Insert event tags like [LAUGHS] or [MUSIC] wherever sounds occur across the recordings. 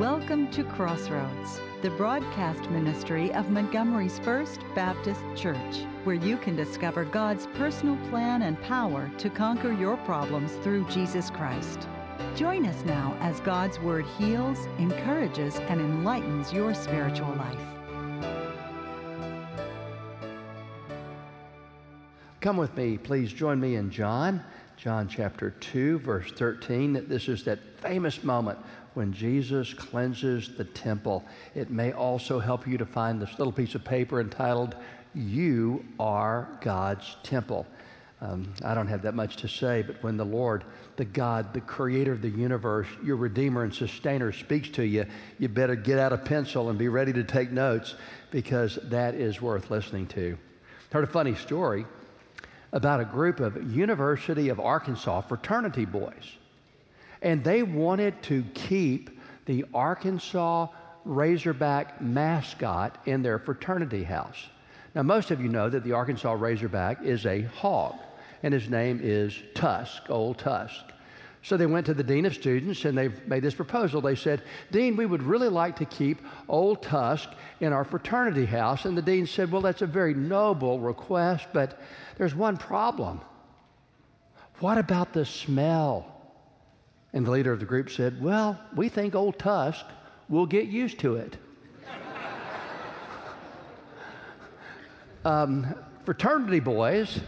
Welcome to Crossroads, the broadcast ministry of Montgomery's First Baptist Church, where you can discover God's personal plan and power to conquer your problems through Jesus Christ. Join us now as God's Word heals, encourages, and enlightens your spiritual life. Come with me, please join me in John, John chapter 2, verse 13. This is that famous moment when Jesus cleanses the temple. It may also help you to find this little piece of paper entitled, You Are God's Temple. Um, I don't have that much to say, but when the Lord, the God, the creator of the universe, your Redeemer and Sustainer, speaks to you, you better get out a pencil and be ready to take notes because that is worth listening to. Heard a funny story about a group of University of Arkansas fraternity boys and they wanted to keep the Arkansas Razorback mascot in their fraternity house. Now, most of you know that the Arkansas Razorback is a hog, and his name is Tusk, Old Tusk. So they went to the dean of students and they made this proposal. They said, Dean, we would really like to keep Old Tusk in our fraternity house. And the dean said, Well, that's a very noble request, but there's one problem. What about the smell? And the leader of the group said, Well, we think old Tusk will get used to it. [LAUGHS] um, fraternity boys,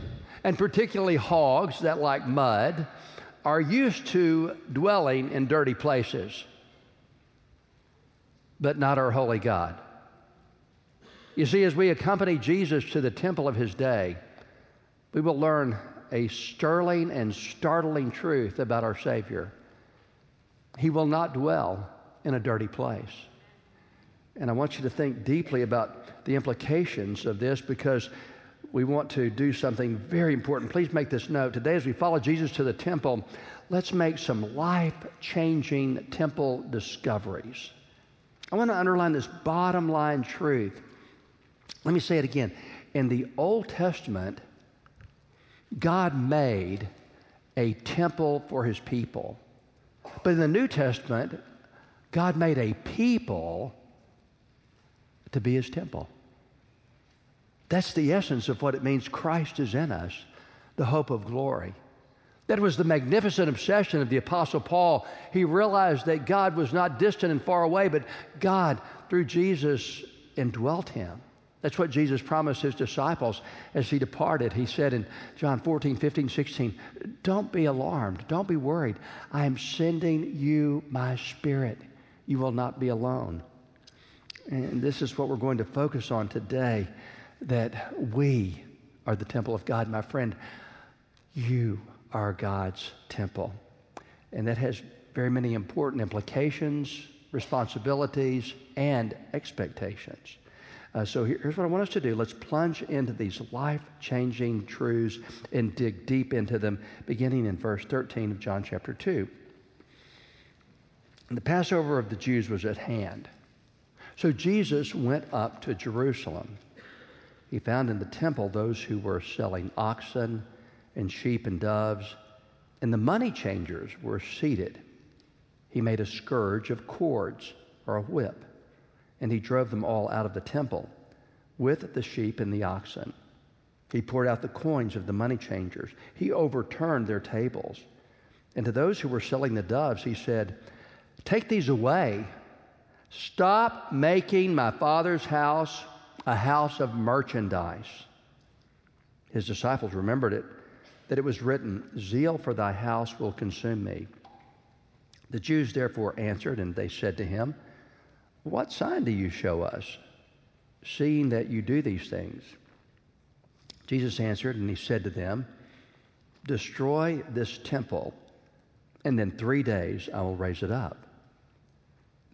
and particularly hogs that like mud, are used to dwelling in dirty places, but not our holy God. You see, as we accompany Jesus to the temple of his day, we will learn a sterling and startling truth about our Savior. He will not dwell in a dirty place. And I want you to think deeply about the implications of this because we want to do something very important. Please make this note. Today, as we follow Jesus to the temple, let's make some life changing temple discoveries. I want to underline this bottom line truth. Let me say it again. In the Old Testament, God made a temple for his people. But in the New Testament, God made a people to be his temple. That's the essence of what it means Christ is in us, the hope of glory. That was the magnificent obsession of the Apostle Paul. He realized that God was not distant and far away, but God, through Jesus, indwelt him. That's what Jesus promised his disciples as he departed. He said in John 14, 15, 16, Don't be alarmed. Don't be worried. I am sending you my spirit. You will not be alone. And this is what we're going to focus on today that we are the temple of God. My friend, you are God's temple. And that has very many important implications, responsibilities, and expectations. Uh, so here's what I want us to do. Let's plunge into these life changing truths and dig deep into them, beginning in verse 13 of John chapter 2. The Passover of the Jews was at hand. So Jesus went up to Jerusalem. He found in the temple those who were selling oxen and sheep and doves, and the money changers were seated. He made a scourge of cords or a whip and he drove them all out of the temple with the sheep and the oxen. He poured out the coins of the money changers. He overturned their tables. And to those who were selling the doves, he said, Take these away. Stop making my father's house a house of merchandise. His disciples remembered it, that it was written, Zeal for thy house will consume me. The Jews therefore answered, and they said to him, what sign do you show us, seeing that you do these things? Jesus answered, and he said to them, Destroy this temple, and in three days I will raise it up.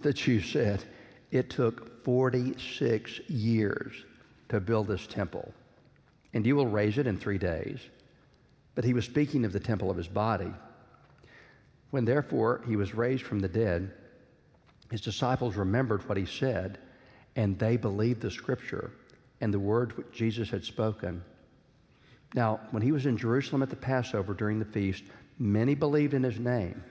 The Jews said, It took 46 years to build this temple, and you will raise it in three days. But he was speaking of the temple of his body. When therefore he was raised from the dead, his disciples remembered what he said, and they believed the scripture and the word which Jesus had spoken. Now, when he was in Jerusalem at the Passover during the feast, many believed in his name.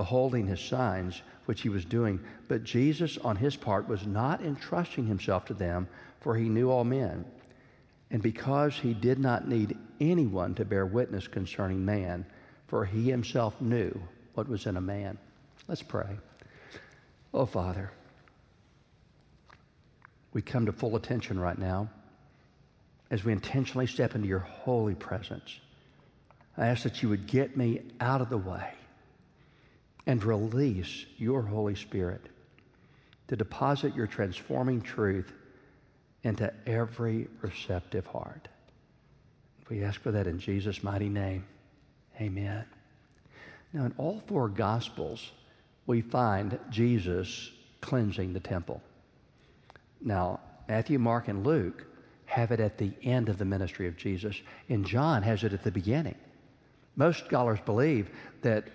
beholding his signs, which he was doing. But Jesus, on his part, was not entrusting himself to them, for he knew all men. And because he did not need anyone to bear witness concerning man, for he himself knew what was in a man. Let's pray. Oh, Father, we come to full attention right now as we intentionally step into your holy presence. I ask that you would get me out of the way and release your Holy Spirit to deposit your transforming truth into every receptive heart. We ask for that in Jesus' mighty name. Amen. Now, in all four Gospels, we find Jesus cleansing the temple. Now, Matthew, Mark, and Luke have it at the end of the ministry of Jesus, and John has it at the beginning. Most scholars believe that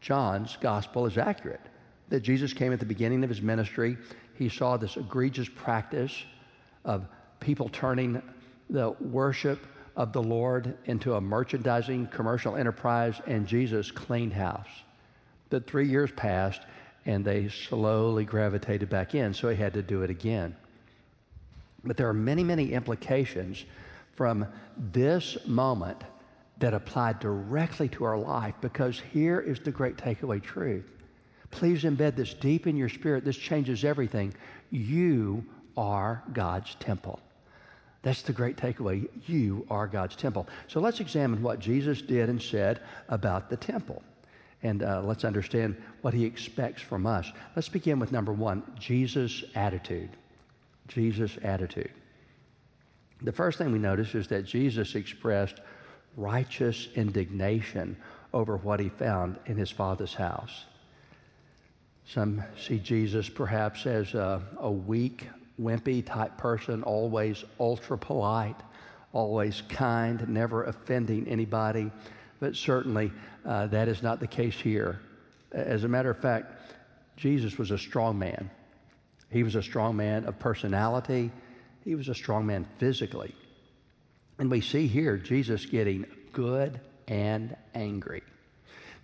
John's gospel is accurate, that Jesus came at the beginning of his ministry. He saw this egregious practice of people turning the worship of the Lord into a merchandising commercial enterprise, and Jesus cleaned house. But three years passed, and they slowly gravitated back in, so he had to do it again. But there are many, many implications from this moment that apply directly to our life because here is the great takeaway truth. Please embed this deep in your spirit. This changes everything. You are God's temple. That's the great takeaway. You are God's temple. So let's examine what Jesus did and said about the temple. And uh, let's understand what he expects from us. Let's begin with number one Jesus' attitude. Jesus' attitude. The first thing we notice is that Jesus expressed righteous indignation over what he found in his father's house. Some see Jesus perhaps as a, a weak, wimpy type person, always ultra polite, always kind, never offending anybody. But certainly uh, that is not the case here. As a matter of fact, Jesus was a strong man. He was a strong man of personality, he was a strong man physically. And we see here Jesus getting good and angry.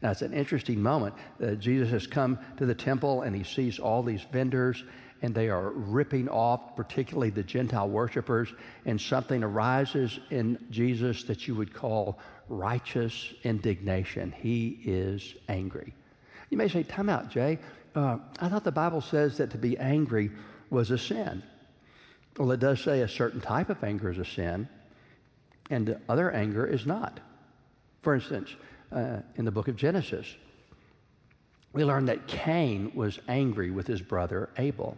Now, it's an interesting moment. Uh, Jesus has come to the temple and he sees all these vendors and they are ripping off, particularly the Gentile worshipers, and something arises in Jesus that you would call righteous indignation. He is angry. You may say, Time out, Jay. Uh, I thought the Bible says that to be angry was a sin. Well, it does say a certain type of anger is a sin, and other anger is not. For instance, uh, in the book of Genesis, we learn that Cain was angry with his brother Abel.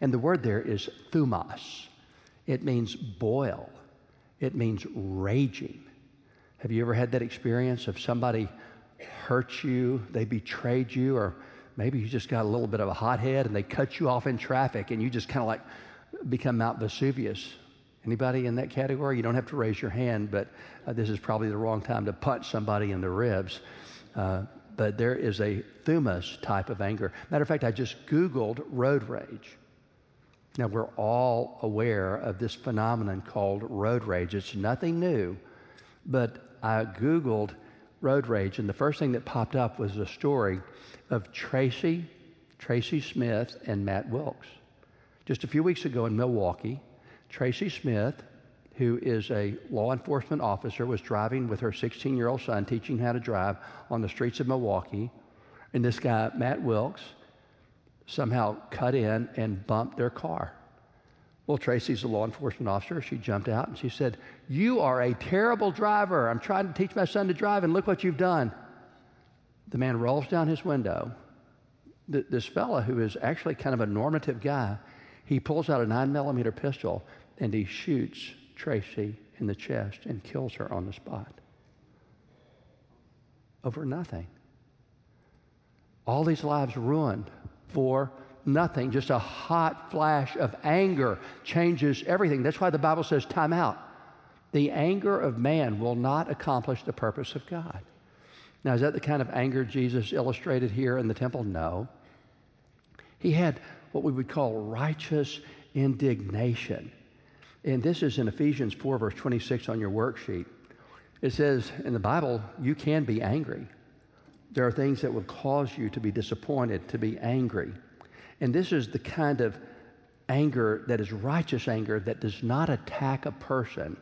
And the word there is thumos. It means boil, it means raging. Have you ever had that experience of somebody hurt you, they betrayed you, or maybe you just got a little bit of a hothead and they cut you off in traffic and you just kind of like become Mount Vesuvius? Anybody in that category? You don't have to raise your hand, but uh, this is probably the wrong time to punch somebody in the ribs. Uh, but there is a thumos type of anger. Matter of fact, I just Googled road rage. Now, we're all aware of this phenomenon called road rage. It's nothing new, but I Googled road rage, and the first thing that popped up was a story of Tracy, Tracy Smith, and Matt Wilkes. Just a few weeks ago in Milwaukee, Tracy Smith, who is a law enforcement officer, was driving with her 16 year old son, teaching how to drive on the streets of Milwaukee. And this guy, Matt Wilkes, somehow cut in and bumped their car. Well, Tracy's a law enforcement officer. She jumped out and she said, You are a terrible driver. I'm trying to teach my son to drive, and look what you've done. The man rolls down his window. This fella, who is actually kind of a normative guy, he pulls out a nine millimeter pistol and he shoots Tracy in the chest and kills her on the spot. Over nothing. All these lives ruined for nothing. Just a hot flash of anger changes everything. That's why the Bible says, time out. The anger of man will not accomplish the purpose of God. Now, is that the kind of anger Jesus illustrated here in the temple? No. He had what we would call righteous indignation. And this is in Ephesians 4, verse 26 on your worksheet. It says in the Bible, you can be angry, There are things that would cause you to be disappointed, to be angry. And this is the kind of anger that is righteous anger that does not attack a person,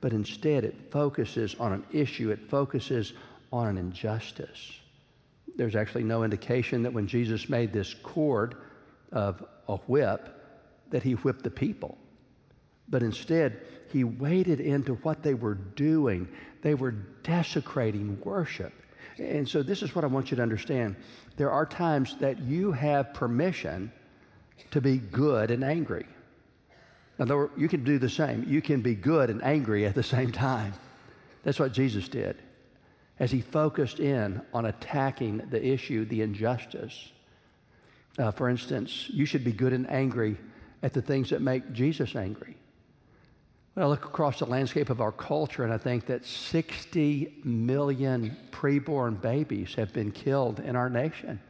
but instead it focuses on an issue, it focuses on an injustice. There's actually no indication that when Jesus made this cord of a whip, that he whipped the people. But instead, he waded into what they were doing. They were desecrating worship. And so, this is what I want you to understand. There are times that you have permission to be good and angry. Now, you can do the same. You can be good and angry at the same time. That's what Jesus did as he focused in on attacking the issue, the injustice. Uh, for instance, you should be good and angry at the things that make Jesus angry. I look across the landscape of our culture, and I think that 60 million preborn babies have been killed in our nation,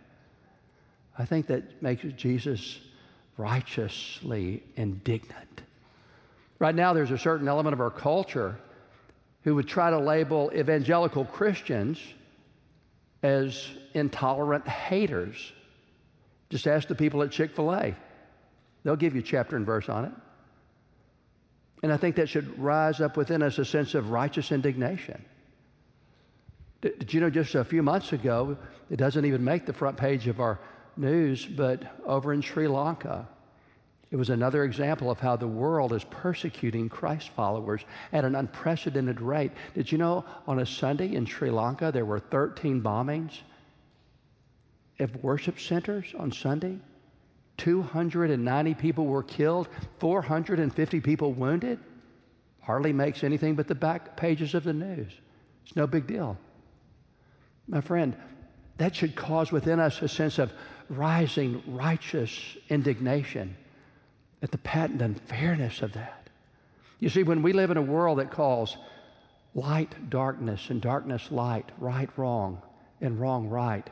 I think that makes Jesus righteously indignant. Right now, there's a certain element of our culture who would try to label evangelical Christians as intolerant haters. Just ask the people at Chick fil A, they'll give you chapter and verse on it. And I think that should rise up within us a sense of righteous indignation. Did, did you know just a few months ago, it doesn't even make the front page of our news, but over in Sri Lanka, it was another example of how the world is persecuting Christ followers at an unprecedented rate. Did you know on a Sunday in Sri Lanka there were 13 bombings of worship centers on Sunday? 290 people were killed, 450 people wounded. Hardly makes anything but the back pages of the news. It's no big deal. My friend, that should cause within us a sense of rising righteous indignation at the patent unfairness of that. You see, when we live in a world that calls light darkness and darkness light, right wrong, and wrong right,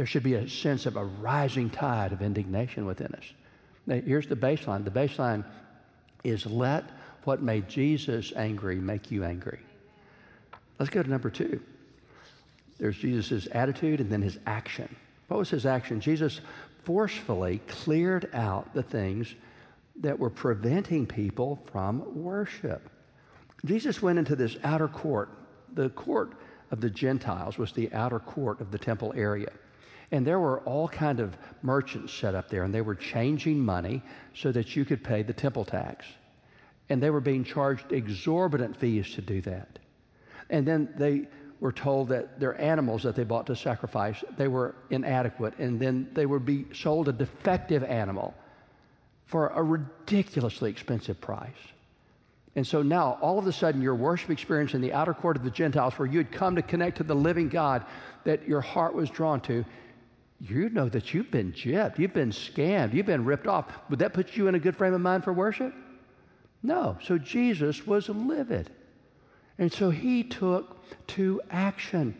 there should be a sense of a rising tide of indignation within us. Now, here's the baseline the baseline is let what made Jesus angry make you angry. Let's go to number two. There's Jesus' attitude and then his action. What was his action? Jesus forcefully cleared out the things that were preventing people from worship. Jesus went into this outer court. The court of the Gentiles was the outer court of the temple area. And there were all kind of merchants set up there, and they were changing money so that you could pay the temple tax. And they were being charged exorbitant fees to do that. And then they were told that their animals that they bought to sacrifice, they were inadequate, and then they would be sold a defective animal for a ridiculously expensive price. And so now, all of a sudden, your worship experience in the outer court of the Gentiles, where you had come to connect to the living God that your heart was drawn to, you know that you've been gypped, you've been scammed, you've been ripped off. Would that put you in a good frame of mind for worship? No. So Jesus was livid. And so he took to action.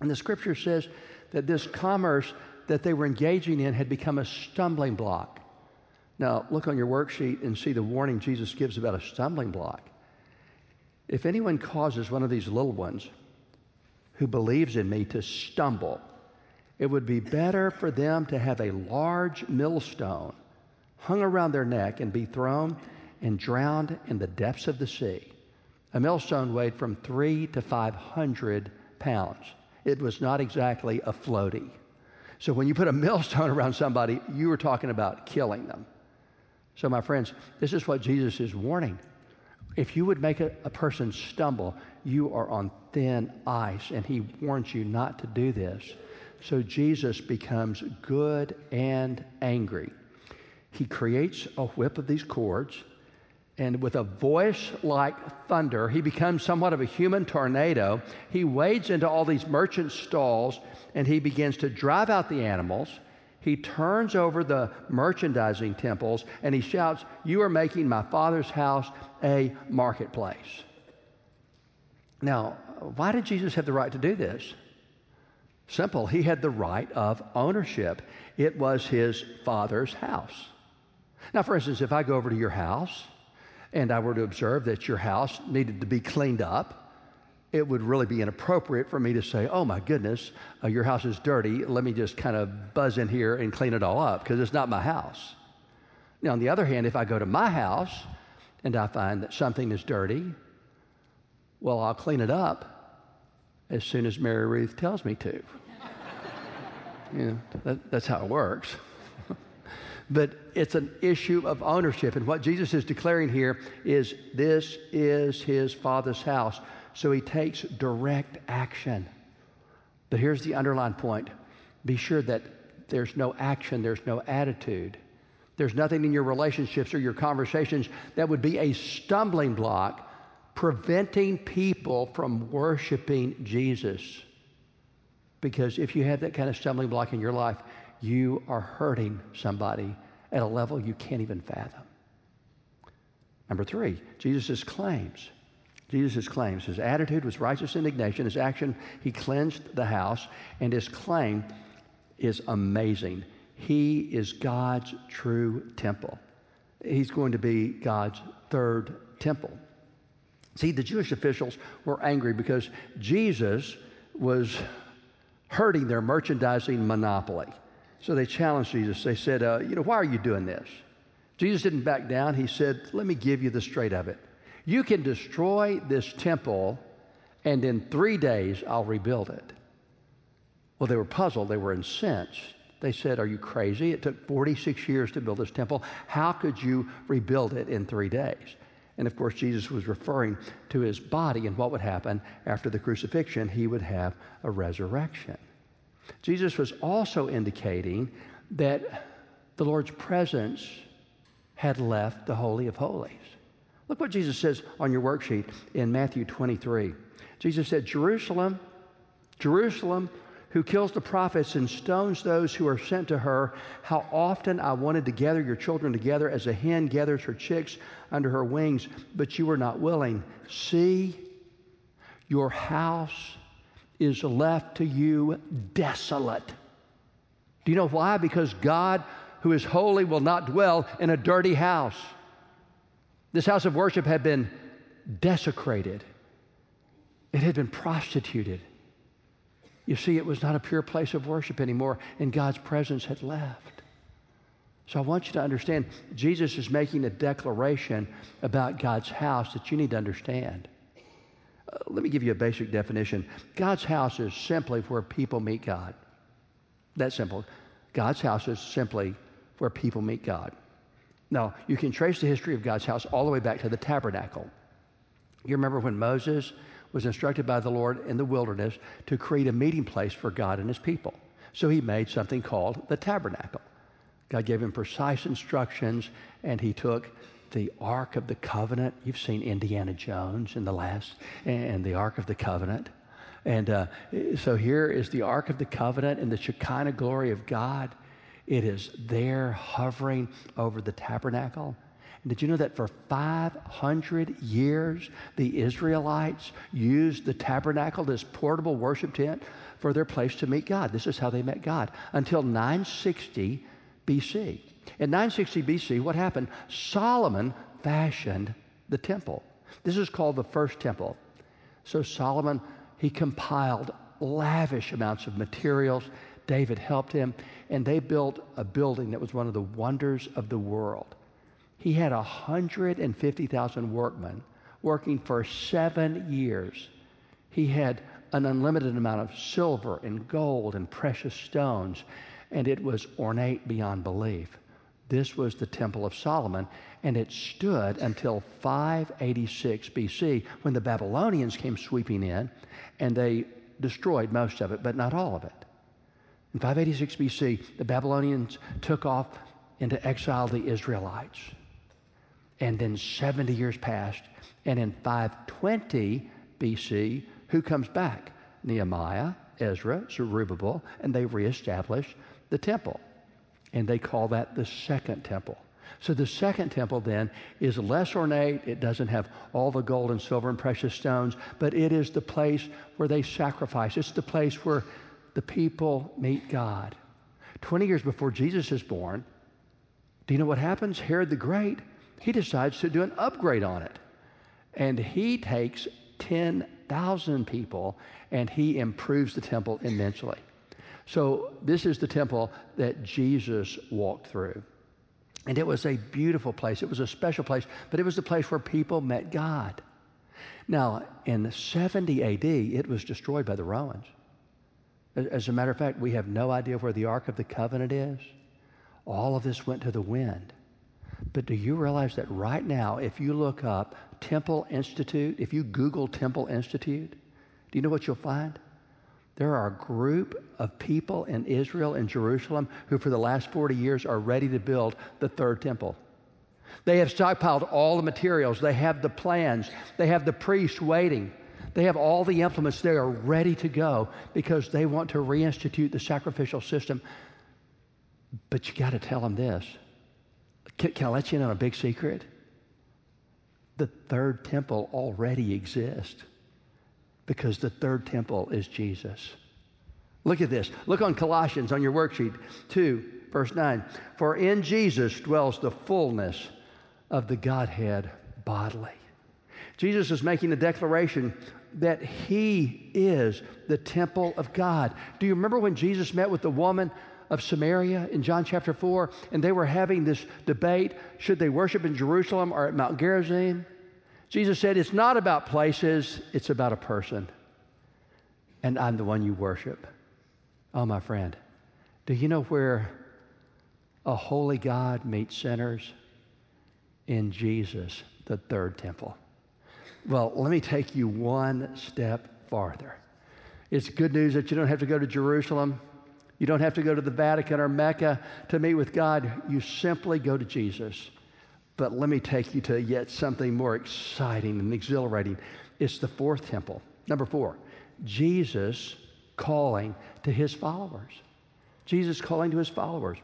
And the scripture says that this commerce that they were engaging in had become a stumbling block. Now, look on your worksheet and see the warning Jesus gives about a stumbling block. If anyone causes one of these little ones who believes in me to stumble, it would be better for them to have a large millstone hung around their neck and be thrown and drowned in the depths of the sea. A millstone weighed from three to 500 pounds. It was not exactly a floaty. So when you put a millstone around somebody, you were talking about killing them. So, my friends, this is what Jesus is warning. If you would make a, a, person stumble, you are on thin ice, and he warns you not to do this. So, Jesus becomes good and angry. He creates a whip of these cords, and with a voice like thunder, he becomes somewhat of a human tornado. He wades into all these merchant stalls, and he begins to drive out the animals he turns over the merchandising temples and he shouts, You are making my father's house a marketplace. Now, why did Jesus have the right to do this? Simple. He had the right of ownership. It was his father's house. Now, for instance, if I go over to your house and I were to observe that your house needed to be cleaned up, it would really be inappropriate for me to say, oh my goodness, uh, your house is dirty. Let me just kind of buzz in here and clean it all up because it's not my house. Now, on the other hand, if I go to my house and I find that something is dirty, well, I'll clean it up as soon as Mary Ruth tells me to. [LAUGHS] you know, that, that's how it works. [LAUGHS] but it's an issue of ownership. And what Jesus is declaring here is this is his Father's house. So he takes direct action. But here's the underlying point be sure that there's no action, there's no attitude. There's nothing in your relationships or your conversations that would be a stumbling block preventing people from worshiping Jesus. Because if you have that kind of stumbling block in your life, you are hurting somebody at a level you can't even fathom. Number three, Jesus' claims. Jesus' claims. His attitude was righteous indignation. His action, he cleansed the house. And his claim is amazing. He is God's true temple. He's going to be God's third temple. See, the Jewish officials were angry because Jesus was hurting their merchandising monopoly. So they challenged Jesus. They said, uh, You know, why are you doing this? Jesus didn't back down. He said, Let me give you the straight of it. You can destroy this temple, and in three days I'll rebuild it. Well, they were puzzled, they were incensed. They said, Are you crazy? It took 46 years to build this temple. How could you rebuild it in three days? And of course, Jesus was referring to his body and what would happen after the crucifixion. He would have a resurrection. Jesus was also indicating that the Lord's presence had left the Holy of Holies. Look what Jesus says on your worksheet in Matthew 23. Jesus said, Jerusalem, Jerusalem, who kills the prophets and stones those who are sent to her, how often I wanted to gather your children together as a hen gathers her chicks under her wings, but you were not willing. See, your house is left to you desolate. Do you know why? Because God, who is holy, will not dwell in a dirty house. This house of worship had been desecrated, it had been prostituted. You see, it was not a pure place of worship anymore, and God's presence had left. So I want you to understand Jesus is making a declaration about God's house that you need to understand. Uh, let me give you a basic definition God's house is simply where people meet God. That's simple. God's house is simply where people meet God. Now, you can trace the history of God's house all the way back to the tabernacle. You remember when Moses was instructed by the Lord in the wilderness to create a meeting place for God and his people. So he made something called the tabernacle. God gave him precise instructions, and he took the Ark of the Covenant. You've seen Indiana Jones in the last, and the Ark of the Covenant. And uh, so here is the Ark of the Covenant and the Shekinah glory of God. It is there hovering over the tabernacle. Did you know that for 500 years, the Israelites used the tabernacle, this portable worship tent, for their place to meet God? This is how they met God until 960 BC. In 960 BC, what happened? Solomon fashioned the temple. This is called the first temple. So Solomon, he compiled lavish amounts of materials David helped him, and they built a building that was one of the wonders of the world. He had 150,000 workmen working for seven years. He had an unlimited amount of silver and gold and precious stones, and it was ornate beyond belief. This was the Temple of Solomon, and it stood until 586 BC when the Babylonians came sweeping in and they destroyed most of it, but not all of it. In 586 BC, the Babylonians took off into exile the Israelites. And then 70 years passed. And in 520 BC, who comes back? Nehemiah, Ezra, Zerubbabel, and they reestablish the temple. And they call that the second temple. So the second temple then is less ornate. It doesn't have all the gold and silver and precious stones, but it is the place where they sacrifice. It's the place where the people meet God. 20 years before Jesus is born, do you know what happens? Herod the Great, he decides to do an upgrade on it. And he takes 10 10,000 people, and he improves the temple immensely. So, this is the temple that Jesus walked through. And it was a beautiful place. It was a special place, but it was the place where people met God. Now, in 70 AD, it was destroyed by the Romans. As a matter of fact, we have no idea where the Ark of the Covenant is. All of this went to the wind. But do you realize that right now, if you look up Temple Institute, if you Google Temple Institute, do you know what you'll find? There are a group of people in Israel and Jerusalem who, for the last 40 years, are ready to build the third temple. They have stockpiled all the materials, they have the plans, they have the priests waiting. They have all the implements. They are ready to go because they want to reinstitute the sacrificial system. But you got to tell them this. Can, can I let you in on a big secret? The third temple already exists because the third temple is Jesus. Look at this. Look on Colossians on your worksheet 2, verse 9. For in Jesus dwells the fullness of the Godhead bodily. Jesus is making a declaration that he is the temple of God. Do you remember when Jesus met with the woman of Samaria in John chapter 4 and they were having this debate should they worship in Jerusalem or at Mount Gerizim? Jesus said, It's not about places, it's about a person. And I'm the one you worship. Oh, my friend, do you know where a holy God meets sinners? In Jesus, the third temple. Well, let me take you one step farther. It's good news that you don't have to go to Jerusalem. You don't have to go to the Vatican or Mecca to meet with God. You simply go to Jesus. But let me take you to yet something more exciting and exhilarating. It's the fourth temple. Number four, Jesus calling to his followers. Jesus calling to his followers.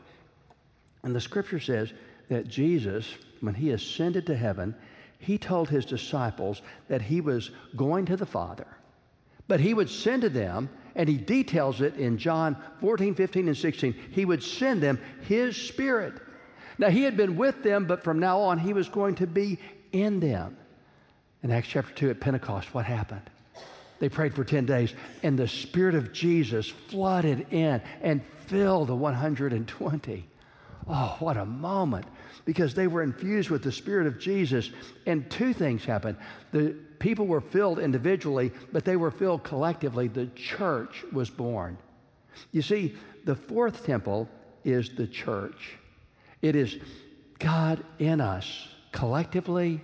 And the scripture says that Jesus, when he ascended to heaven, he told his disciples that he was going to the Father, but he would send to them, and he details it in John 14, 15, and 16. He would send them his Spirit. Now, he had been with them, but from now on, he was going to be in them. In Acts chapter 2 at Pentecost, what happened? They prayed for 10 days, and the Spirit of Jesus flooded in and filled the 120. Oh, what a moment because they were infused with the Spirit of Jesus. And two things happened. The people were filled individually, but they were filled collectively. The church was born. You see, the fourth temple is the church. It is God in us, collectively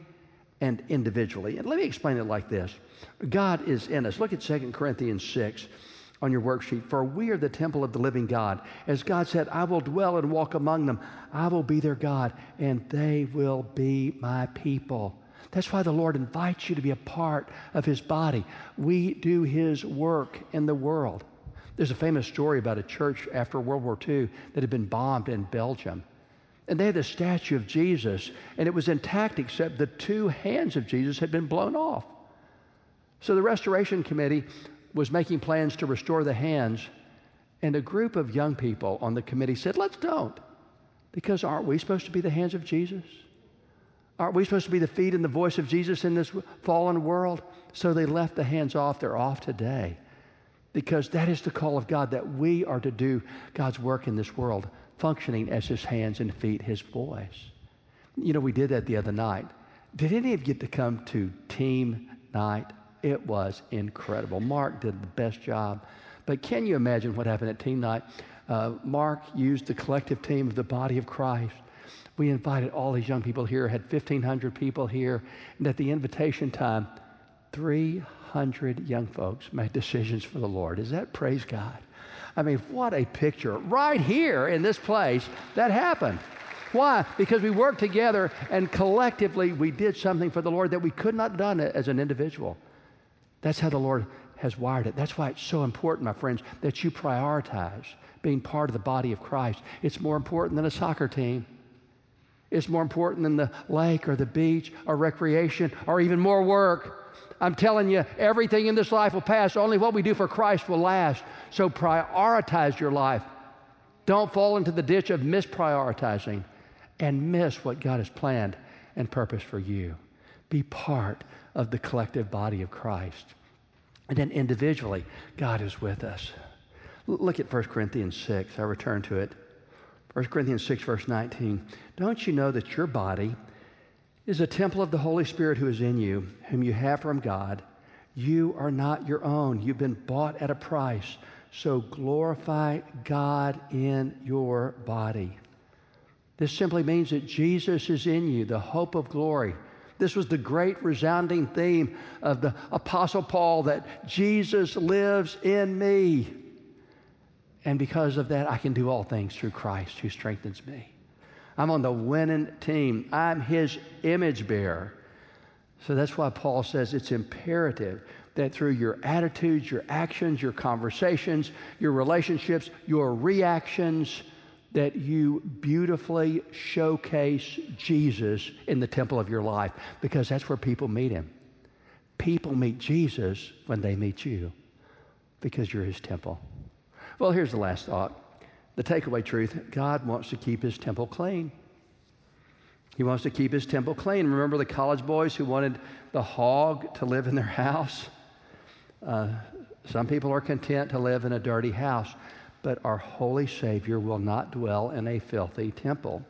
and individually. And let me explain it like this God is in us. Look at 2 Corinthians 6 on your worksheet. For we are the temple of the living God. As God said, I will dwell and walk among them. I will be their God, and they will be my people. That's why the Lord invites you to be a part of His body. We do His work in the world. There's a famous story about a church after World War II that had been bombed in Belgium. And they had a statue of Jesus, and it was intact except the two hands of Jesus had been blown off. So the restoration committee was making plans to restore the hands, and a group of young people on the committee said, Let's don't. Because aren't we supposed to be the hands of Jesus? Aren't we supposed to be the feet and the voice of Jesus in this fallen world? So they left the hands off. They're off today. Because that is the call of God that we are to do God's work in this world, functioning as His hands and feet, His voice. You know, we did that the other night. Did any of you get to come to team night? It was incredible. Mark did the best job. But can you imagine what happened at team night? Uh, Mark used the collective team of the body of Christ. We invited all these young people here, had 1,500 people here. And at the invitation time, 300 young folks made decisions for the Lord. Is that praise God? I mean, what a picture. Right here in this place, that happened. Why? Because we worked together and collectively we did something for the Lord that we could not have done as an individual. That's how the Lord has wired it. That's why it's so important, my friends, that you prioritize being part of the body of Christ. It's more important than a soccer team. It's more important than the lake or the beach or recreation or even more work. I'm telling you, everything in this life will pass. Only what we do for Christ will last. So prioritize your life. Don't fall into the ditch of misprioritizing and miss what God has planned and purposed for you. Be part of the collective body of Christ. And then individually, God is with us. Look at 1 Corinthians 6. I return to it. 1 Corinthians 6, verse 19. Don't you know that your body is a temple of the Holy Spirit who is in you, whom you have from God? You are not your own. You've been bought at a price. So glorify God in your body. This simply means that Jesus is in you, the hope of glory. This was the great resounding theme of the Apostle Paul that Jesus lives in me. And because of that, I can do all things through Christ who strengthens me. I'm on the winning team, I'm his image bearer. So that's why Paul says it's imperative that through your attitudes, your actions, your conversations, your relationships, your reactions, that you beautifully showcase Jesus in the temple of your life because that's where people meet him. People meet Jesus when they meet you because you're his temple. Well, here's the last thought the takeaway truth God wants to keep his temple clean. He wants to keep his temple clean. Remember the college boys who wanted the hog to live in their house? Uh, some people are content to live in a dirty house but our holy Savior will not dwell in a filthy temple.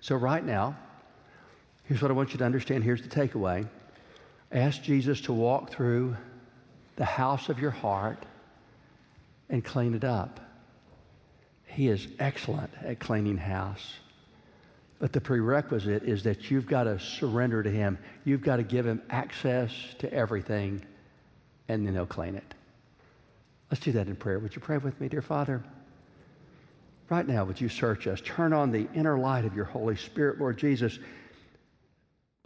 So, right now, here's what I want you to understand. Here's the takeaway ask Jesus to walk through the house of your heart and clean it up. He is excellent at cleaning house. But the prerequisite is that you've got to surrender to Him. You've got to give Him access to everything, and then He'll clean it. Let's do that in prayer. Would you pray with me, dear Father? Right now, would you search us? Turn on the inner light of your Holy Spirit, Lord Jesus.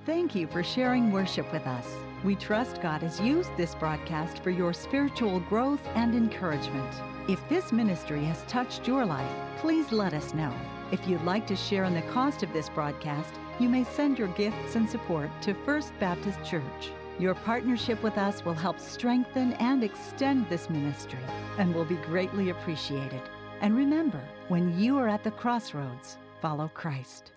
Thank you for sharing worship with us. We trust God has used this broadcast for your spiritual growth and encouragement. If this ministry has touched your life, please let us know. If you'd like to share in the cost of this broadcast, you may send your gifts and support to First Baptist Church. Your partnership with us will help strengthen and extend this ministry and will be greatly appreciated. And remember, when you are at the crossroads, follow Christ.